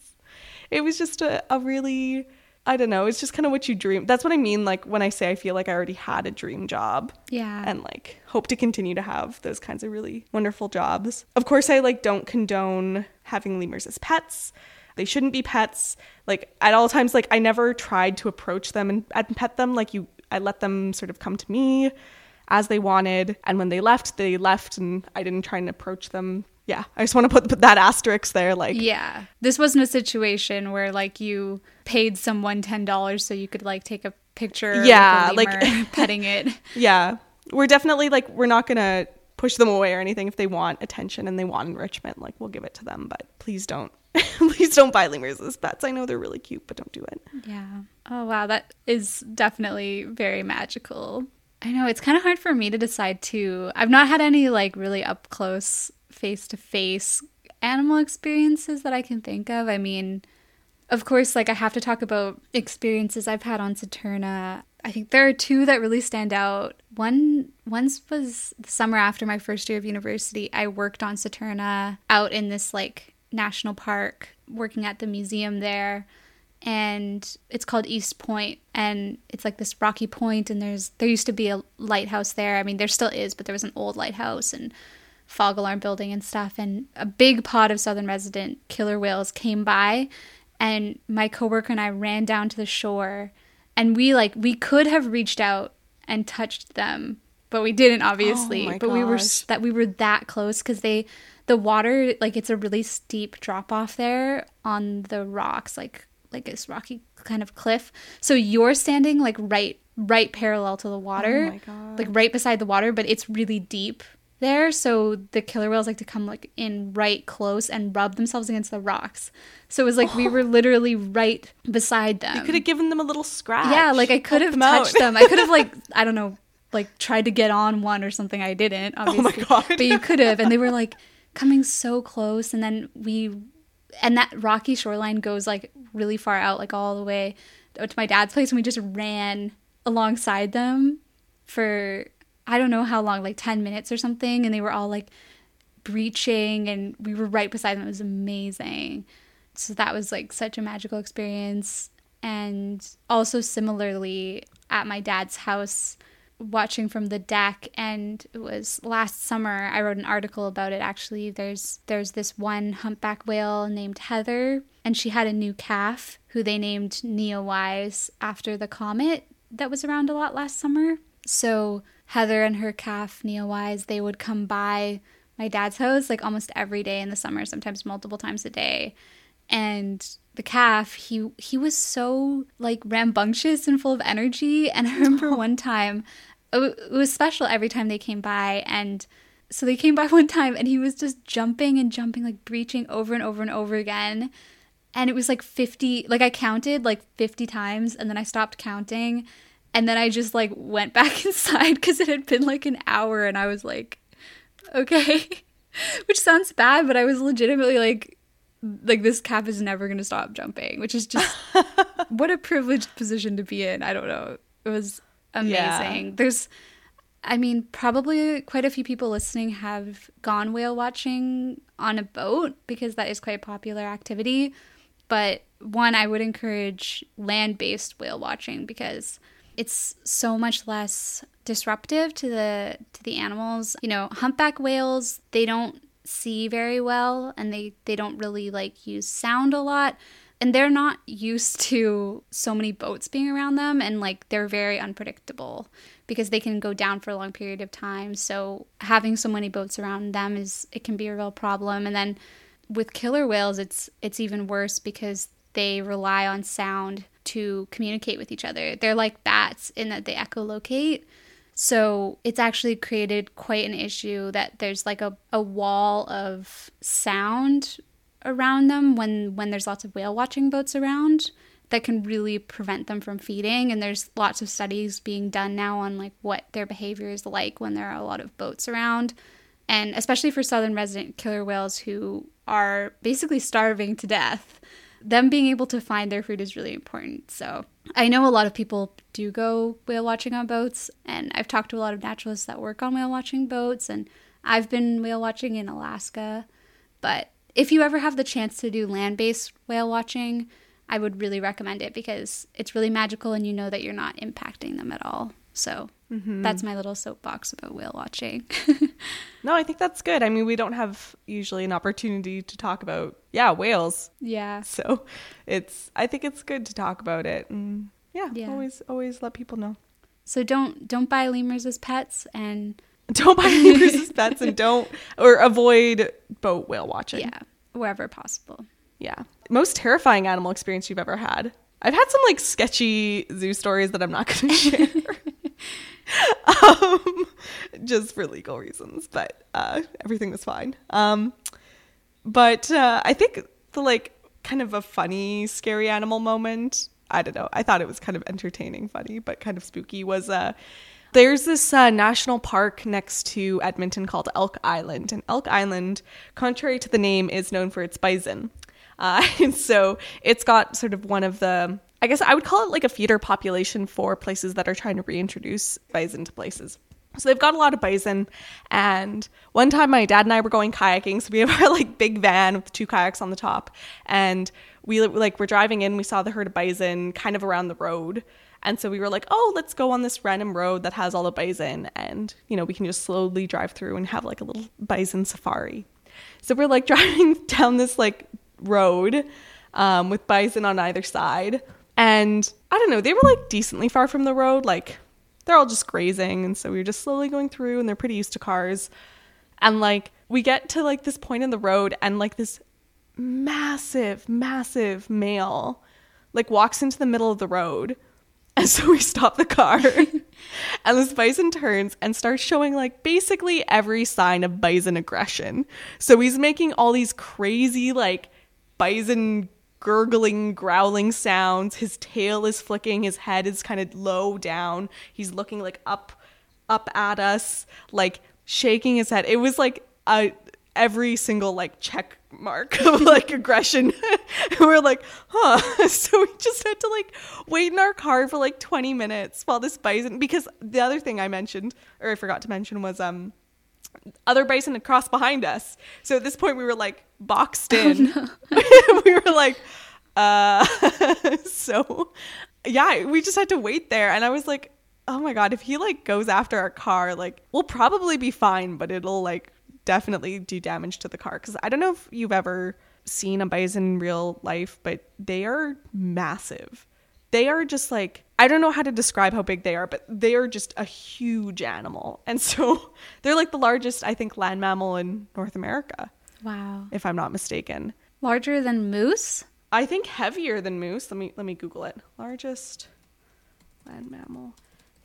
S2: it was just a, a really I don't know. It's just kind of what you dream. That's what I mean. Like when I say I feel like I already had a dream job.
S1: Yeah.
S2: And like hope to continue to have those kinds of really wonderful jobs. Of course, I like don't condone having lemurs as pets. They shouldn't be pets. Like at all times, like I never tried to approach them and, and pet them. Like you, I let them sort of come to me as they wanted. And when they left, they left and I didn't try and approach them yeah, I just want to put, put that asterisk there. Like,
S1: yeah, this wasn't a situation where like you paid someone ten dollars so you could like take a picture.
S2: Yeah,
S1: like petting it.
S2: Yeah, we're definitely like we're not gonna push them away or anything if they want attention and they want enrichment. Like we'll give it to them, but please don't, please don't buy lemurs as pets. I know they're really cute, but don't do it.
S1: Yeah. Oh wow, that is definitely very magical. I know it's kind of hard for me to decide too. I've not had any like really up close face to face animal experiences that I can think of. I mean, of course, like I have to talk about experiences I've had on Saturna. I think there are two that really stand out. One once was the summer after my first year of university. I worked on Saturna out in this like national park, working at the museum there. And it's called East Point, and it's like this rocky point, and there's there used to be a lighthouse there. I mean, there still is, but there was an old lighthouse, and fog alarm building and stuff and a big pod of southern resident killer whales came by and my coworker and I ran down to the shore and we like we could have reached out and touched them but we didn't obviously.
S2: oh
S1: but we were that we were that close cuz they the water like it's a really steep drop off there on the rocks like like this rocky kind of cliff. So you're standing like right right parallel to the water
S2: oh
S1: like right beside the water but it's really deep there, so the killer whales like to come like in right close and rub themselves against the rocks. So it was like we were literally right beside them.
S2: You could have given them a little scratch.
S1: Yeah, like I could
S2: Help
S1: have
S2: them out.
S1: touched them. I could have like I don't know, like tried to get on one or something. I didn't.
S2: Oh my God.
S1: But you could have, and they were like coming so close, and then we, and that rocky shoreline goes like really far out, like all the way to my dad's place, and we just ran alongside them for I don't know how long, like ten minutes or something, and they were all like breaching, and we were right beside them. It was amazing. So that was like such a magical experience. And also, similarly, at my dad's house, watching from the deck and it was last summer i wrote an article about it actually there's there's this one humpback whale named heather and she had a new calf who they named neowise after the comet that was around a lot last summer so heather and her calf neowise they would come by my dad's house like almost every day in the summer sometimes multiple times a day. And the calf he he was so like rambunctious and full of energy. And i remember one time it it was special every time they came by. And so they came by one time and he was just jumping and jumping like breaching over and over and over again. And it was like 50 like i counted like 50 times and then i stopped counting and then i just like went back inside because it had been like an hour and i was like okay. Which sounds bad but i was legitimately like like this calf is never going to stop jumping which is just what a privileged position to be in. I don't know. It was amazing.
S2: Yeah.
S1: there's i mean probably quite a few people listening have gone whale watching on a boat because that is quite a popular activity. But one i would encourage land-based whale watching because it's so much less disruptive to the to the animals. You know humpback whales they don't see very well and they they don't really like use sound a lot. And they're not used to so many boats being around them and like they're very unpredictable because they can go down for a long period of time. So having so many boats around them is it can be a real problem. And then with killer whales it's it's even worse because they rely on sound to communicate with each other. They're like bats in that they echolocate. So it's actually created quite an issue that there's like a, a wall of sound around them when when there's lots of whale watching boats around that can really prevent them from feeding. And there's lots of studies being done now on like what their behavior is like when there are a lot of boats around. And especially for southern resident killer whales who are basically starving to death them being able to find their food is really important so i know a lot of people do go whale watching on boats and i've talked to a lot of naturalists that work on whale watching boats and i've been whale watching in alaska but if you ever have the chance to do land based whale watching, I would really recommend it because it's really magical and you know that you're not impacting them at all. So mm-hmm. that's my little soapbox about whale watching.
S2: No, I think that's good. I mean, we don't have usually an opportunity to talk about yeah whales,
S1: yeah.
S2: so it's. I think it's good to talk about it, and yeah,
S1: Yeah.
S2: always always let people know.
S1: So don't don't buy lemurs as pets and
S2: Don't buy lemurs as pets, and don't or avoid boat whale watching.
S1: yeah, wherever possible.
S2: Yeah. Most terrifying animal experience you've ever had. I've had some like sketchy zoo stories that I'm not going to share. um, just for legal reasons, but uh, everything was fine. Um, but uh, I think the like kind of a funny, scary animal moment. I don't know. I thought it was kind of entertaining, funny, but kind of spooky. Was uh, there's this uh, national park next to Edmonton called Elk Island, and Elk Island, contrary to the name, is known for its bison. Uh, and so it's got sort of one of the, I guess I would call it like a feeder population for places that are trying to reintroduce bison to places. So they've got a lot of bison. And one time my dad and I were going kayaking. So we have our like big van with two kayaks on the top. And we like were driving in, we saw the herd of bison kind of around the road. And so we were like, oh, let's go on this random road that has all the bison. And, you know, we can just slowly drive through and have like a little bison safari. So we're like driving down this like road um, with bison on either side. And I don't know, they were like decently far from the road. Like they're all just grazing. And so we were just slowly going through and they're pretty used to cars. And like we get to like this point in the road and like this massive, massive male like walks into the middle of the road. And so we stop the car and this bison turns and starts showing like basically every sign of bison aggression. So he's making all these crazy like bison gurgling, growling sounds. His tail is flicking, his head is kind of low down. He's looking like up up at us, like shaking his head. It was like a every single like check mark of like aggression. and we're like, huh. So we just had to like wait in our car for like 20 minutes while this bison because the other thing I mentioned or I forgot to mention was um other bison had crossed behind us. So at this point we were like boxed in. Oh, no. we were like uh so yeah, we just had to wait there and I was like oh my god, if he like goes after our car, like we'll probably be fine, but it'll like definitely do damage to the car. Because I don't know if you've ever seen a bison in real life, but they are massive. They are just like I don't know how to describe how big they are, but they are just a huge animal. And so they're like the largest, I think, land mammal in North America.
S1: Wow.
S2: If I'm not mistaken.
S1: Larger than moose?
S2: I think heavier than moose. Let me let me Google it. Largest land mammal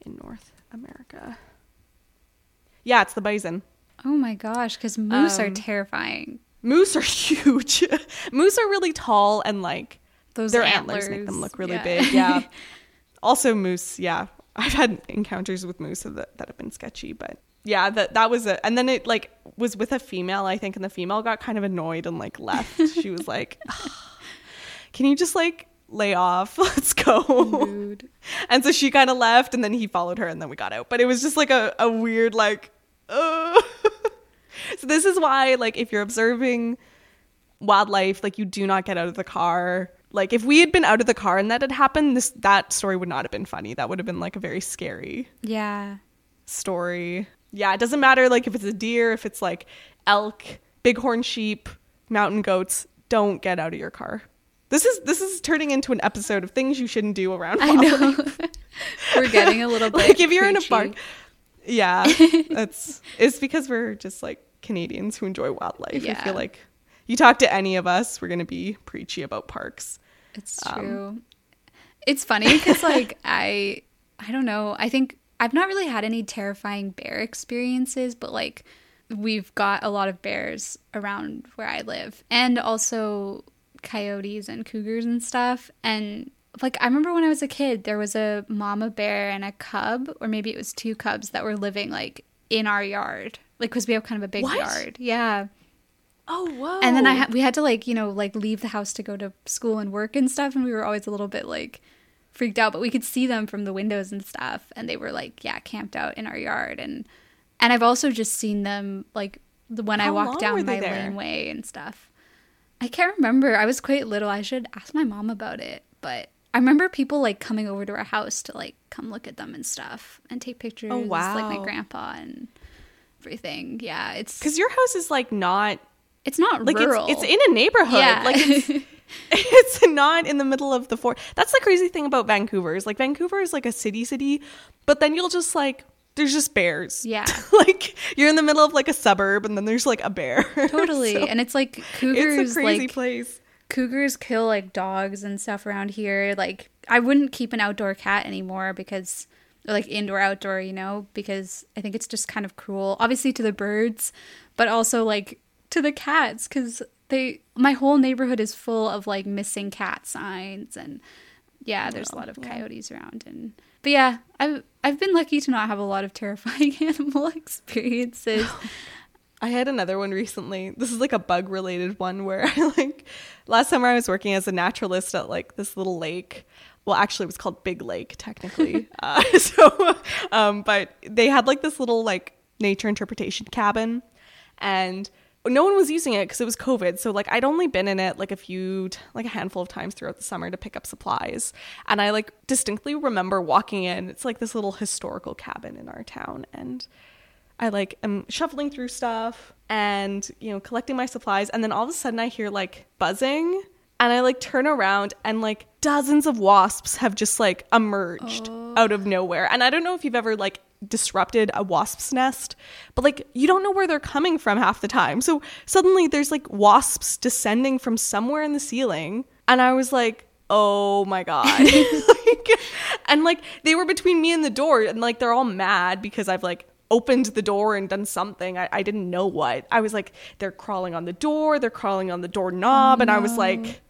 S2: in North America. Yeah, it's the bison.
S1: Oh my gosh, because moose um, are terrifying.
S2: Moose are huge. moose are really tall and like those their antlers, antlers make them look really yeah. big. Yeah. also, moose. Yeah, I've had encounters with moose that, that have been sketchy, but yeah, that that was it. And then it like was with a female, I think, and the female got kind of annoyed and like left. she was like, "Can you just like lay off. Let's go. Rude. And so she kind of left and then he followed her and then we got out. But it was just like a, a weird, like, uh. so this is why, like, if you're observing wildlife, like, you do not get out of the car. Like, if we had been out of the car and that had happened, this that story would not have been funny. That would have been like a very scary.
S1: Yeah.
S2: Story. Yeah, it doesn't matter like if it's a deer, if it's like elk, bighorn sheep, mountain goats, don't get out of your car. This is this is turning into an episode of things you shouldn't do around. I know.
S1: we're getting a little bit
S2: like if you're preachy. in a park. Yeah, that's it's because we're just like Canadians who enjoy wildlife. Yeah. I feel like you talk to any of us, we're gonna be preachy about parks.
S1: It's um, true. Um, it's funny because like I I don't know. I think I've not really had any terrifying bear experiences, but like we've got a lot of bears around where I live, and also coyotes and cougars and stuff. And like I remember when I was a kid, there was a mama bear and a cub, or maybe it was two cubs that were living like in our yard, like because we have kind of a big what? yard. Yeah.
S2: Oh whoa!
S1: And then I ha- we had to like you know like leave the house to go to school and work and stuff, and we were always a little bit like freaked out, but we could see them from the windows and stuff, and they were like yeah camped out in our yard, and and I've also just seen them like when How I walk down my laneway and stuff. I can't remember. I was quite little. I should ask my mom about it. But I remember people like coming over to our house to like come look at them and stuff and take oh, pictures. Oh wow! Like my grandpa and everything. Yeah, it's
S2: because your house is like not.
S1: It's not
S2: like
S1: rural.
S2: It's, it's in a neighborhood. Yeah. Like it's, it's not in the middle of the forest. That's the crazy thing about Vancouver. Is like Vancouver is like a city city, but then you'll just like there's just bears.
S1: Yeah.
S2: like you're in the middle of like a suburb and then there's like a bear.
S1: Totally. so, and it's like cougars
S2: It's a crazy
S1: like,
S2: place.
S1: Cougars kill like dogs and stuff around here. Like I wouldn't keep an outdoor cat anymore because or like indoor outdoor, you know, because I think it's just kind of cruel. Obviously to the birds, but also like to the cats cuz they my whole neighborhood is full of like missing cat signs and yeah, there's a lot of yeah. coyotes around and but yeah, I've I've been lucky to not have a lot of terrifying animal experiences.
S2: I had another one recently. This is like a bug related one where I like last summer I was working as a naturalist at like this little lake. Well, actually, it was called Big Lake technically. uh, so, um, but they had like this little like nature interpretation cabin, and no one was using it because it was COVID. So like I'd only been in it like a few, like a handful of times throughout the summer to pick up supplies. And I like distinctly remember walking in. It's like this little historical cabin in our town. And I like am shuffling through stuff and, you know, collecting my supplies. And then all of a sudden I hear like buzzing and I like turn around and like dozens of wasps have just like emerged oh. out of nowhere. And I don't know if you've ever like disrupted a wasp's nest, but like you don't know where they're coming from half the time. So suddenly there's like wasps descending from somewhere in the ceiling. And I was like, oh my god. like, and like they were between me and the door and like they're all mad because I've like opened the door and done something. I, I didn't know what. I was like, they're crawling on the door, they're crawling on the doorknob, and I was like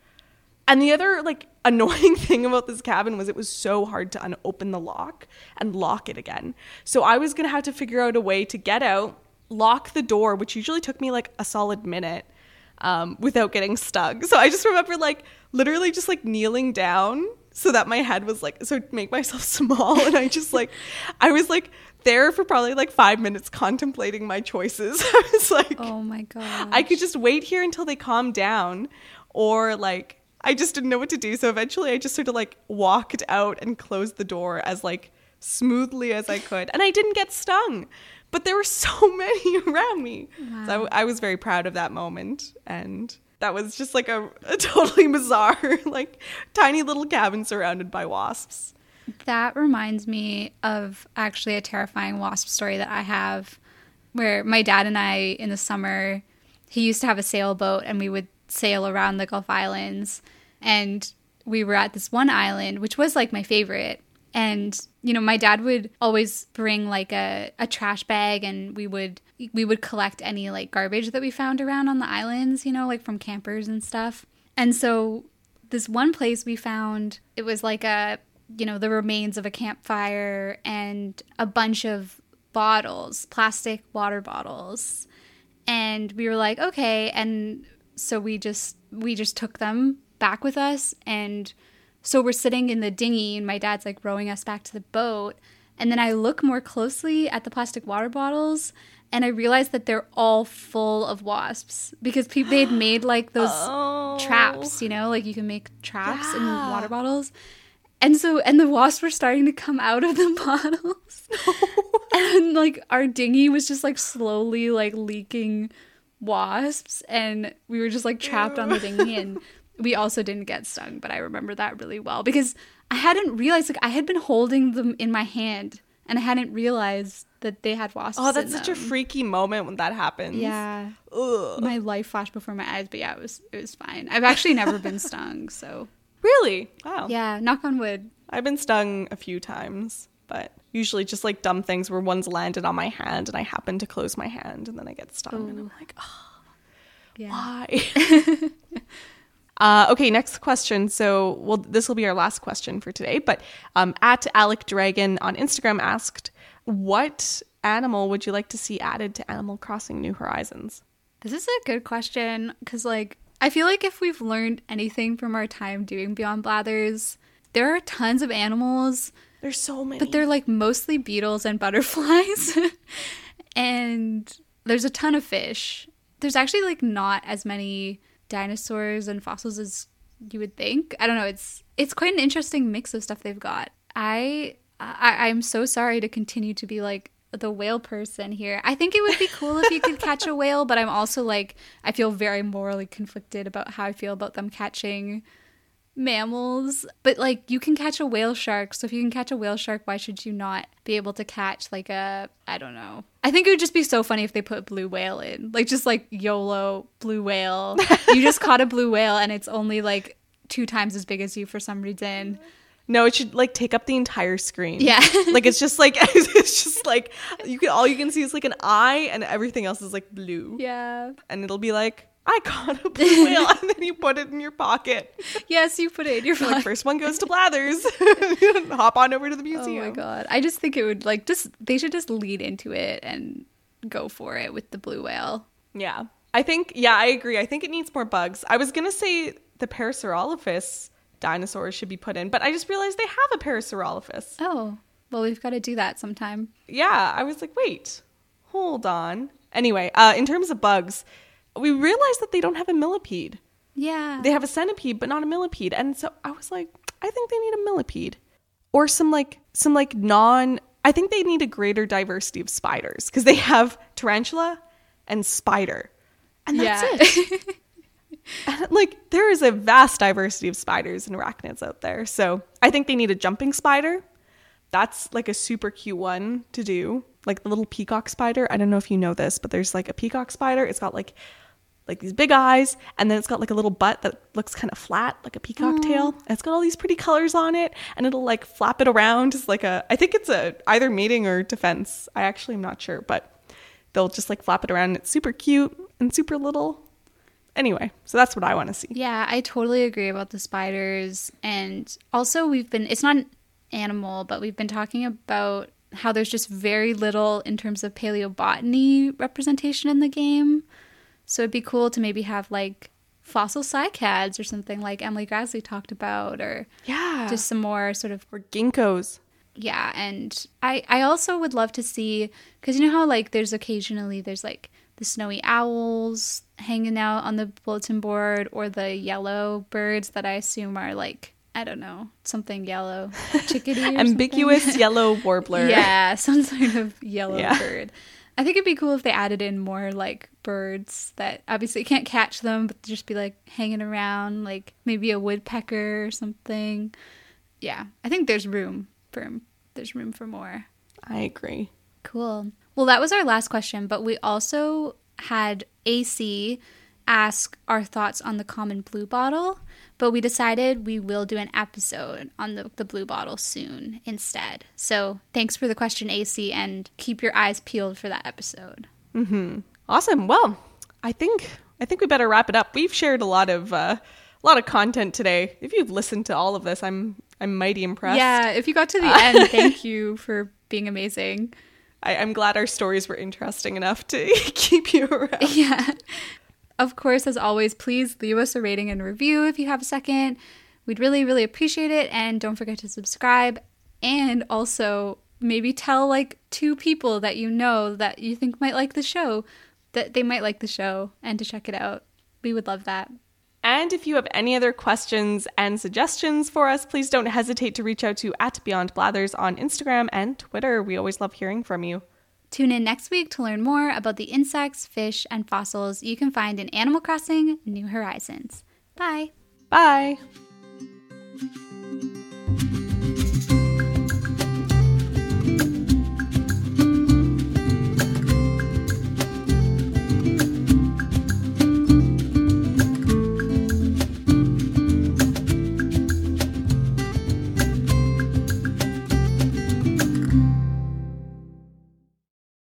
S2: and the other like annoying thing about this cabin was it was so hard to unopen the lock and lock it again. So I was gonna have to figure out a way to get out, lock the door, which usually took me like a solid minute, um, without getting stuck. So I just remember like literally just like kneeling down so that my head was like so make myself small and I just like I was like there for probably like five minutes contemplating my choices. I was like
S1: Oh my god.
S2: I could just wait here until they calm down or like I just didn't know what to do. So eventually I just sort of like walked out and closed the door as like smoothly as I could. And I didn't get stung. But there were so many around me. Wow. So I, I, was very proud of that moment. And that was just like a, a totally bizarre, like tiny little cabin surrounded by wasps.
S1: That reminds me of actually a terrifying wasp story that I have where my dad and I in the summer he used to have a sailboat and we would sail around the Gulf Islands. And we were at this one island, which was like my favorite. And, you know, my dad would always bring like a, a trash bag and we would we would collect any like garbage that we found around on the islands, you know, like from campers and stuff. And so this one place we found, it was like a you know, the remains of a campfire and a bunch of bottles, plastic water bottles. And we were like, okay, and so we just we just took them back with us and so we're sitting in the dinghy and my dad's like rowing us back to the boat and then I look more closely at the plastic water bottles and I realize that they're all full of wasps because people they had made like those oh. traps, you know, like you can make traps yeah. in water bottles. And so and the wasps were starting to come out of the bottles. and like our dinghy was just like slowly like leaking wasps and we were just like trapped on the dinghy and we also didn't get stung but i remember that really well because i hadn't realized like i had been holding them in my hand and i hadn't realized that they had wasps
S2: oh that's such them. a freaky moment when that happens.
S1: Yeah. Ugh. my life flashed before my eyes but yeah it was it was fine. I've actually never been stung so.
S2: Really? Wow.
S1: Yeah knock on wood.
S2: I've been stung a few times but usually just like dumb things where one's landed on my hand and I happen to close my hand and then I get stung Ooh. and I'm like, oh, yeah. why? uh, okay, next question. So, well, this will be our last question for today. But um, at Alec Dragon on Instagram asked, "What animal would you like to see added to Animal Crossing New Horizons?"
S1: This is a good question because, like, I feel like if we've learned anything from our time doing Beyond Blathers, there are tons of animals
S2: there's so many.
S1: But they're like mostly beetles and butterflies. and there's a ton of fish. There's actually like not as many dinosaurs and fossils as you would think. I don't know, it's it's quite an interesting mix of stuff they've got. I I I'm so sorry to continue to be like the whale person here. I think it would be cool if you could catch a whale, but I'm also like I feel very morally conflicted about how I feel about them catching mammals, but like you can catch a whale shark. So if you can catch a whale shark, why should you not be able to catch like a I don't know. I think it would just be so funny if they put blue whale in. Like just like YOLO blue whale. you just caught a blue whale and it's only like two times as big as you for some reason.
S2: No, it should like take up the entire screen.
S1: Yeah.
S2: like it's just like it's just like you can all you can see is like an eye and everything else is like blue.
S1: Yeah.
S2: And it'll be like I caught a blue whale, and then you put it in your pocket.
S1: Yes, you put it in your pocket.
S2: Like, first one goes to Blathers. Hop on over to the museum.
S1: Oh my god! I just think it would like just they should just lead into it and go for it with the blue whale.
S2: Yeah, I think yeah, I agree. I think it needs more bugs. I was gonna say the Parasaurolophus dinosaurs should be put in, but I just realized they have a Parasaurolophus.
S1: Oh, well, we've got to do that sometime.
S2: Yeah, I was like, wait, hold on. Anyway, uh, in terms of bugs we realized that they don't have a millipede.
S1: Yeah.
S2: They have a centipede, but not a millipede. And so I was like, I think they need a millipede. Or some like some like non I think they need a greater diversity of spiders because they have tarantula and spider. And that's yeah. it. and, like there is a vast diversity of spiders and arachnids out there. So I think they need a jumping spider. That's like a super cute one to do. Like the little peacock spider. I don't know if you know this, but there's like a peacock spider. It's got like like these big eyes, and then it's got like a little butt that looks kind of flat, like a peacock tail. And it's got all these pretty colors on it, and it'll like flap it around It's like a. I think it's a either mating or defense. I actually am not sure, but they'll just like flap it around. And it's super cute and super little. Anyway, so that's what I want to see.
S1: Yeah, I totally agree about the spiders. And also, we've been, it's not an animal, but we've been talking about how there's just very little in terms of paleobotany representation in the game. So it'd be cool to maybe have like fossil cycads or something like Emily Graslie talked about, or
S2: Yeah,
S1: just some more sort of
S2: or ginkgos.
S1: yeah and i i also would love to see because you know how like there's occasionally there's like the snowy owls hanging out on the bulletin board or the yellow birds that i assume are like i don't know something yellow chickadee
S2: Ambiguous yellow warbler.
S1: yeah some sort of yellow
S2: Yeah.
S1: bird i think it'd be cool if they added in more like birds that obviously you can't catch them but just be like hanging around like maybe a woodpecker or something. Yeah i think there's room for there's room for more.
S2: I agree.
S1: cool. Well that was our last question but we also had ac ask our thoughts on the common blue bottle but we decided we will do an episode on the, the blue bottle soon instead so thanks for the question ac and keep your eyes peeled for that episode Mm-hmm.
S2: Awesome. Well, I think I think we better wrap it up. We've shared a lot of uh, a lot of content today. If you've listened to all of this, I'm I'm mighty impressed.
S1: yeah if you got to the end thank you for being amazing
S2: I, I'm glad our stories were interesting enough to keep you around.
S1: Yeah. Of course, as always, please leave us a rating and review if you have a second. We'd really, really appreciate it. And don't forget to subscribe. And also, maybe tell like two people that you know that you think might like the show that they might like the show and to check it out. We would love that.
S2: And if you have any other questions and suggestions for us, please don't hesitate to reach out to at Beyond Blathers on Instagram and Twitter. We always love hearing from you.
S1: Tune in next week to learn more about the insects, fish, and fossils you can find in Animal Crossing New Horizons. Bye.
S2: Bye.